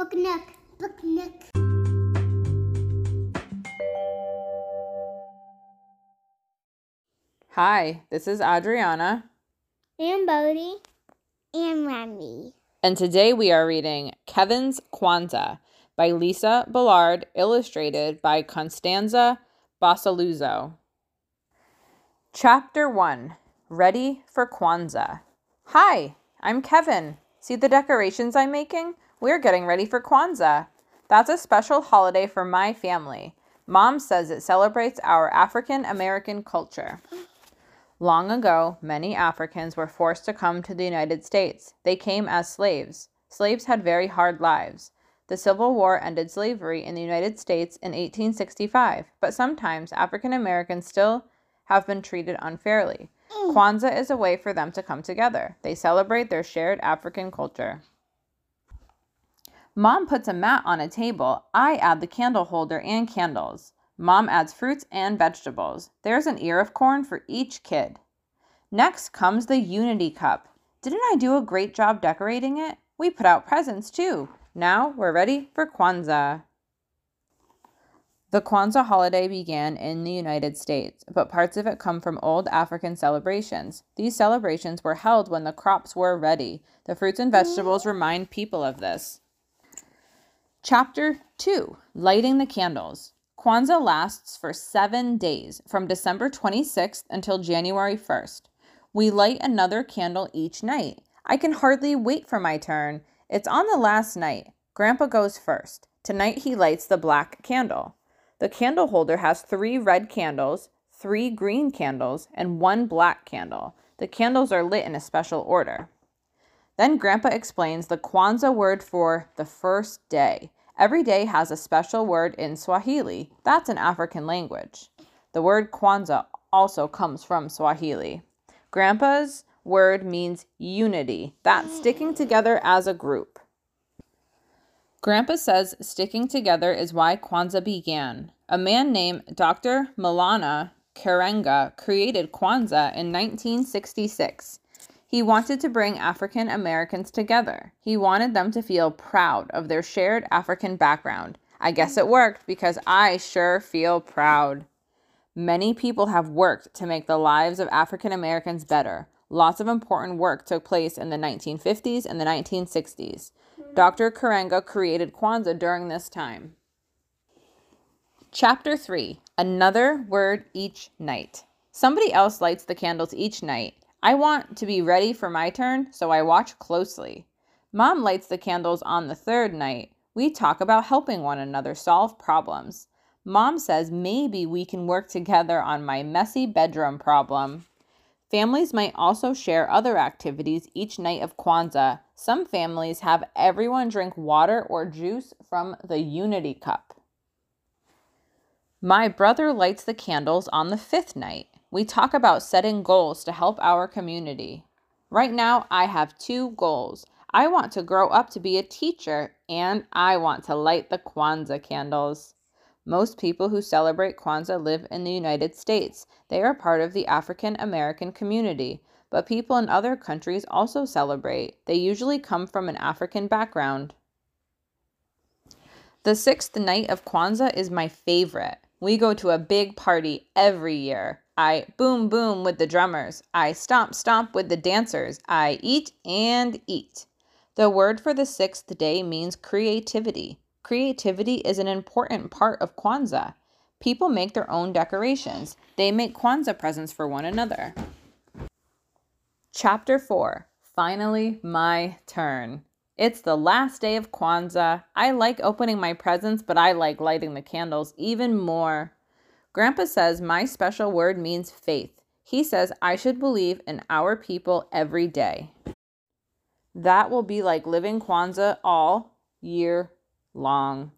Book Nook. Book Nook. Hi, this is Adriana, And Bodie. And Remy. and today we are reading Kevin's Kwanzaa by Lisa Ballard, illustrated by Constanza Basaluzzo. Chapter 1 Ready for Kwanzaa. Hi, I'm Kevin. See the decorations I'm making? We're getting ready for Kwanzaa. That's a special holiday for my family. Mom says it celebrates our African American culture. Long ago, many Africans were forced to come to the United States. They came as slaves. Slaves had very hard lives. The Civil War ended slavery in the United States in 1865, but sometimes African Americans still have been treated unfairly. Mm. Kwanzaa is a way for them to come together. They celebrate their shared African culture. Mom puts a mat on a table. I add the candle holder and candles. Mom adds fruits and vegetables. There's an ear of corn for each kid. Next comes the Unity Cup. Didn't I do a great job decorating it? We put out presents too. Now we're ready for Kwanzaa. The Kwanzaa holiday began in the United States, but parts of it come from old African celebrations. These celebrations were held when the crops were ready. The fruits and vegetables remind people of this. Chapter 2 Lighting the Candles. Kwanzaa lasts for seven days, from December 26th until January 1st. We light another candle each night. I can hardly wait for my turn. It's on the last night. Grandpa goes first. Tonight he lights the black candle. The candle holder has three red candles, three green candles, and one black candle. The candles are lit in a special order. Then Grandpa explains the Kwanzaa word for the first day. Every day has a special word in Swahili. That's an African language. The word Kwanzaa also comes from Swahili. Grandpa's word means unity. That's sticking together as a group. Grandpa says sticking together is why Kwanzaa began. A man named Dr. Maulana Karenga created Kwanzaa in 1966. He wanted to bring African Americans together. He wanted them to feel proud of their shared African background. I guess it worked because I sure feel proud. Many people have worked to make the lives of African Americans better. Lots of important work took place in the 1950s and the 1960s. Dr. Karenga created Kwanzaa during this time. Chapter 3 Another Word Each Night. Somebody else lights the candles each night. I want to be ready for my turn, so I watch closely. Mom lights the candles on the third night. We talk about helping one another solve problems. Mom says maybe we can work together on my messy bedroom problem. Families might also share other activities each night of Kwanzaa. Some families have everyone drink water or juice from the Unity Cup. My brother lights the candles on the fifth night. We talk about setting goals to help our community. Right now, I have two goals. I want to grow up to be a teacher, and I want to light the Kwanzaa candles. Most people who celebrate Kwanzaa live in the United States. They are part of the African American community, but people in other countries also celebrate. They usually come from an African background. The sixth night of Kwanzaa is my favorite. We go to a big party every year. I boom boom with the drummers. I stomp stomp with the dancers. I eat and eat. The word for the sixth day means creativity. Creativity is an important part of Kwanzaa. People make their own decorations. They make Kwanzaa presents for one another. Chapter 4 Finally, my turn. It's the last day of Kwanzaa. I like opening my presents, but I like lighting the candles even more. Grandpa says my special word means faith. He says I should believe in our people every day. That will be like living Kwanzaa all year long.